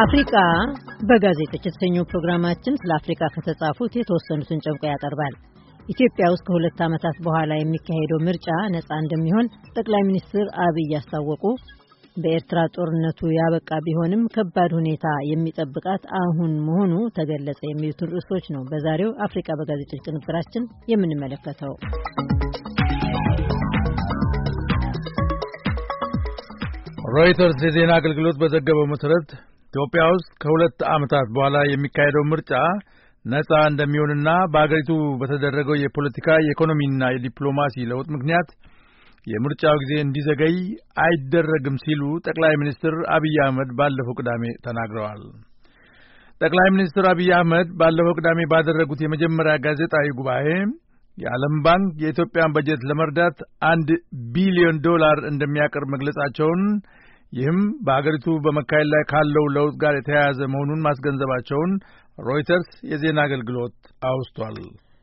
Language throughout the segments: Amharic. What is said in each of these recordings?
አፍሪቃ በጋዜጦች የተሰኘው ፕሮግራማችን ስለ አፍሪካ ከተጻፉት የተወሰኑትን ጨምቆ ያቀርባል። ኢትዮጵያ ውስጥ ከሁለት ዓመታት በኋላ የሚካሄደው ምርጫ ነፃ እንደሚሆን ጠቅላይ ሚኒስትር አብይ አስታወቁ። በኤርትራ ጦርነቱ ያበቃ ቢሆንም ከባድ ሁኔታ የሚጠብቃት አሁን መሆኑ ተገለጸ። የሚሉትን ርዕሶች ነው በዛሬው አፍሪካ በጋዜጦች ቅንብራችን የምንመለከተው። ሮይተርስ የዜና አገልግሎት በዘገበው መሠረት ኢትዮጵያ ውስጥ ከሁለት ዓመታት በኋላ የሚካሄደው ምርጫ ነጻ እንደሚሆንና በአገሪቱ በተደረገው የፖለቲካ የኢኮኖሚና የዲፕሎማሲ ለውጥ ምክንያት የምርጫው ጊዜ እንዲዘገይ አይደረግም ሲሉ ጠቅላይ ሚኒስትር አብይ አህመድ ባለፈው ቅዳሜ ተናግረዋል። ጠቅላይ ሚኒስትር አብይ አህመድ ባለፈው ቅዳሜ ባደረጉት የመጀመሪያ ጋዜጣዊ ጉባኤ የዓለም ባንክ የኢትዮጵያን በጀት ለመርዳት አንድ ቢሊዮን ዶላር እንደሚያቀርብ መግለጻቸውን ይህም በአገሪቱ በመካሄድ ላይ ካለው ለውጥ ጋር የተያያዘ መሆኑን ማስገንዘባቸውን ሮይተርስ የዜና አገልግሎት አውስቷል።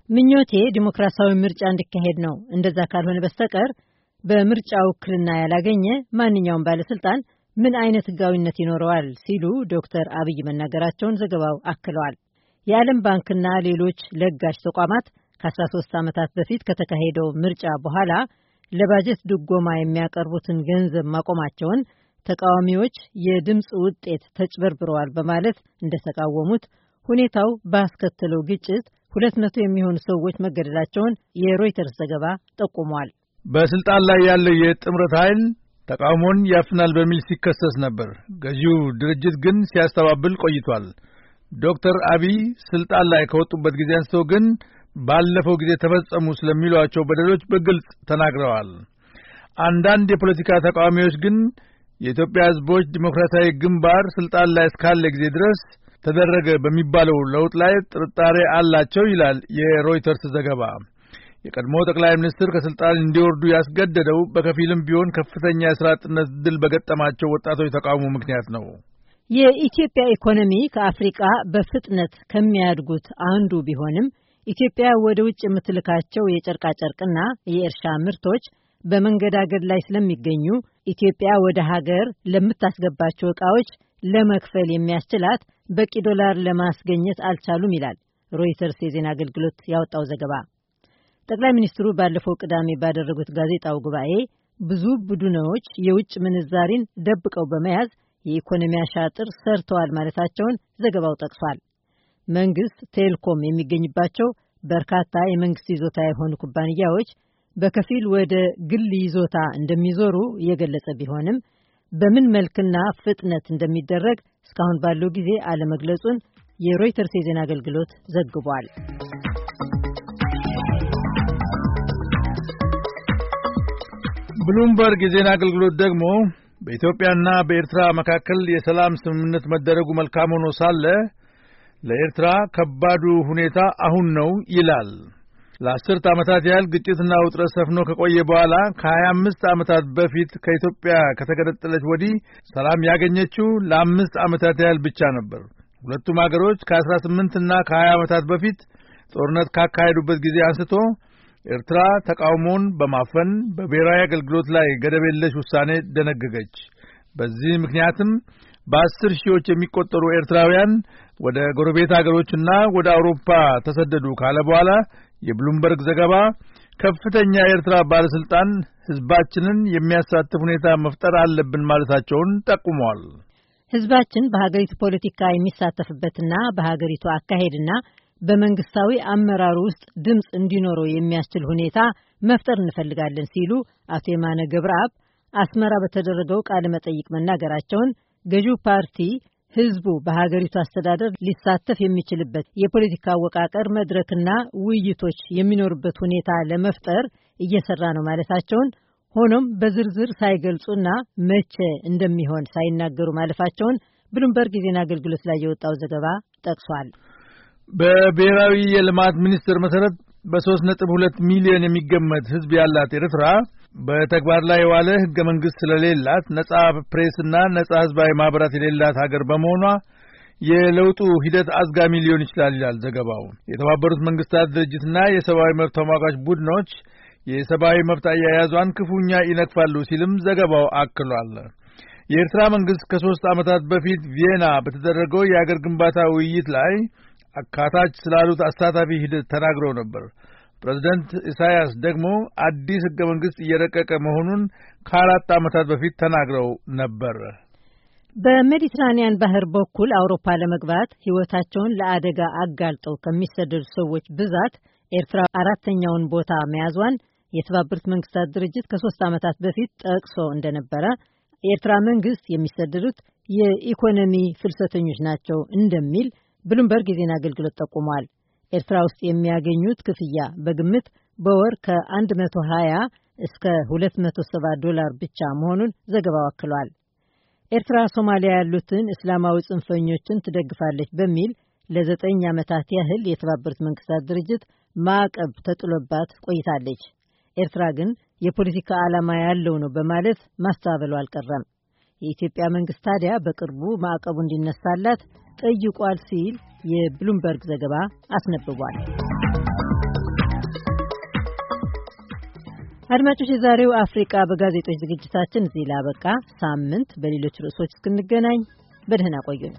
ምኞቴ ዲሞክራሲያዊ ምርጫ እንዲካሄድ ነው። እንደዛ ካልሆነ በስተቀር በምርጫ ውክልና ያላገኘ ማንኛውም ባለስልጣን ምን አይነት ሕጋዊነት ይኖረዋል ሲሉ ዶክተር አብይ መናገራቸውን ዘገባው አክለዋል። የዓለም ባንክና ሌሎች ለጋሽ ተቋማት ከ13 ዓመታት በፊት ከተካሄደው ምርጫ በኋላ ለባጀት ድጎማ የሚያቀርቡትን ገንዘብ ማቆማቸውን ተቃዋሚዎች የድምፅ ውጤት ተጭበርብረዋል በማለት እንደተቃወሙት ሁኔታው ባስከተለው ግጭት ሁለት መቶ የሚሆኑ ሰዎች መገደላቸውን የሮይተርስ ዘገባ ጠቁሟል። በስልጣን ላይ ያለው የጥምረት ኃይል ተቃውሞን ያፍናል በሚል ሲከሰስ ነበር። ገዢው ድርጅት ግን ሲያስተባብል ቆይቷል። ዶክተር አብይ ስልጣን ላይ ከወጡበት ጊዜ አንስተው ግን ባለፈው ጊዜ ተፈጸሙ ስለሚሏቸው በደሎች በግልጽ ተናግረዋል። አንዳንድ የፖለቲካ ተቃዋሚዎች ግን የኢትዮጵያ ሕዝቦች ዲሞክራሲያዊ ግንባር ስልጣን ላይ እስካለ ጊዜ ድረስ ተደረገ በሚባለው ለውጥ ላይ ጥርጣሬ አላቸው ይላል የሮይተርስ ዘገባ። የቀድሞ ጠቅላይ ሚኒስትር ከስልጣን እንዲወርዱ ያስገደደው በከፊልም ቢሆን ከፍተኛ የስራ ድል በገጠማቸው ወጣቶች ተቃውሞ ምክንያት ነው። የኢትዮጵያ ኢኮኖሚ ከአፍሪቃ በፍጥነት ከሚያድጉት አንዱ ቢሆንም ኢትዮጵያ ወደ ውጭ የምትልካቸው የጨርቃጨርቅና የእርሻ ምርቶች በመንገዳገድ ላይ ስለሚገኙ ኢትዮጵያ ወደ ሀገር ለምታስገባቸው ዕቃዎች ለመክፈል የሚያስችላት በቂ ዶላር ለማስገኘት አልቻሉም ይላል ሮይተርስ የዜና አገልግሎት ያወጣው ዘገባ። ጠቅላይ ሚኒስትሩ ባለፈው ቅዳሜ ባደረጉት ጋዜጣው ጉባኤ ብዙ ቡድኖች የውጭ ምንዛሪን ደብቀው በመያዝ የኢኮኖሚ አሻጥር ሰርተዋል ማለታቸውን ዘገባው ጠቅሷል። መንግስት ቴልኮም የሚገኝባቸው በርካታ የመንግስት ይዞታ የሆኑ ኩባንያዎች በከፊል ወደ ግል ይዞታ እንደሚዞሩ የገለጸ ቢሆንም በምን መልክና ፍጥነት እንደሚደረግ እስካሁን ባለው ጊዜ አለመግለጹን የሮይተርስ የዜና አገልግሎት ዘግቧል። ብሉምበርግ የዜና አገልግሎት ደግሞ በኢትዮጵያና በኤርትራ መካከል የሰላም ስምምነት መደረጉ መልካም ሆኖ ሳለ ለኤርትራ ከባዱ ሁኔታ አሁን ነው ይላል። ለአስርት ዓመታት ያህል ግጭትና ውጥረት ሰፍኖ ከቆየ በኋላ ከሀያ አምስት ዓመታት በፊት ከኢትዮጵያ ከተገነጠለች ወዲህ ሰላም ያገኘችው ለአምስት ዓመታት ያህል ብቻ ነበር። ሁለቱም አገሮች ከአስራ ስምንትና ከሀያ ዓመታት በፊት ጦርነት ካካሄዱበት ጊዜ አንስቶ ኤርትራ ተቃውሞውን በማፈን በብሔራዊ አገልግሎት ላይ ገደብ የለሽ ውሳኔ ደነገገች። በዚህ ምክንያትም በአስር ሺዎች የሚቆጠሩ ኤርትራውያን ወደ ጎረቤት አገሮችና ወደ አውሮፓ ተሰደዱ ካለ በኋላ የብሉምበርግ ዘገባ ከፍተኛ የኤርትራ ባለስልጣን ሕዝባችንን የሚያሳትፍ ሁኔታ መፍጠር አለብን ማለታቸውን ጠቁመዋል። ሕዝባችን በሀገሪቱ ፖለቲካ የሚሳተፍበትና በሀገሪቱ አካሄድና በመንግስታዊ አመራሩ ውስጥ ድምፅ እንዲኖረው የሚያስችል ሁኔታ መፍጠር እንፈልጋለን ሲሉ አቶ የማነ ገብረአብ አስመራ በተደረገው ቃለ መጠይቅ መናገራቸውን ገዢው ፓርቲ ህዝቡ በሀገሪቱ አስተዳደር ሊሳተፍ የሚችልበት የፖለቲካ አወቃቀር መድረክና ውይይቶች የሚኖሩበት ሁኔታ ለመፍጠር እየሰራ ነው ማለታቸውን፣ ሆኖም በዝርዝር ሳይገልጹና መቼ እንደሚሆን ሳይናገሩ ማለፋቸውን ብሉምበርግ የዜና አገልግሎት ላይ የወጣው ዘገባ ጠቅሷል። በብሔራዊ የልማት ሚኒስቴር መሰረት በሶስት ነጥብ ሁለት ሚሊዮን የሚገመት ህዝብ ያላት ኤርትራ በተግባር ላይ የዋለ ህገ መንግስት ስለሌላት ነጻ ፕሬስና ነጻ ህዝባዊ ማህበራት የሌላት ሀገር በመሆኗ የለውጡ ሂደት አዝጋሚ ሊሆን ይችላል ይላል ዘገባው። የተባበሩት መንግስታት ድርጅትና የሰብአዊ መብት ተሟጋች ቡድኖች የሰብአዊ መብት አያያዟን ክፉኛ ይነቅፋሉ ሲልም ዘገባው አክሏል። የኤርትራ መንግሥት ከሦስት ዓመታት በፊት ቪየና በተደረገው የአገር ግንባታ ውይይት ላይ አካታች ስላሉት አሳታፊ ሂደት ተናግረው ነበር። ፕሬዝደንት ኢሳያስ ደግሞ አዲስ ሕገ መንግሥት እየረቀቀ መሆኑን ከአራት ዓመታት በፊት ተናግረው ነበር። በሜዲትራኒያን ባህር በኩል አውሮፓ ለመግባት ሕይወታቸውን ለአደጋ አጋልጠው ከሚሰደዱ ሰዎች ብዛት ኤርትራ አራተኛውን ቦታ መያዟን የተባበሩት መንግስታት ድርጅት ከሶስት ዓመታት በፊት ጠቅሶ እንደነበረ የኤርትራ መንግስት የሚሰደዱት የኢኮኖሚ ፍልሰተኞች ናቸው እንደሚል ብሉምበርግ የዜና አገልግሎት ጠቁሟል። ኤርትራ ውስጥ የሚያገኙት ክፍያ በግምት በወር ከ120 እስከ 270 ዶላር ብቻ መሆኑን ዘገባው አክሏል። ኤርትራ ሶማሊያ ያሉትን እስላማዊ ጽንፈኞችን ትደግፋለች በሚል ለዘጠኝ ዓመታት ያህል የተባበሩት መንግስታት ድርጅት ማዕቀብ ተጥሎባት ቆይታለች። ኤርትራ ግን የፖለቲካ ዓላማ ያለው ነው በማለት ማስተባበሉ አልቀረም። የኢትዮጵያ መንግስት ታዲያ በቅርቡ ማዕቀቡ እንዲነሳላት ጠይቋል ሲል የብሉምበርግ ዘገባ አስነብቧል። አድማጮች፣ የዛሬው አፍሪቃ በጋዜጦች ዝግጅታችን እዚህ ላበቃ። ሳምንት በሌሎች ርዕሶች እስክንገናኝ በደህና ቆዩን።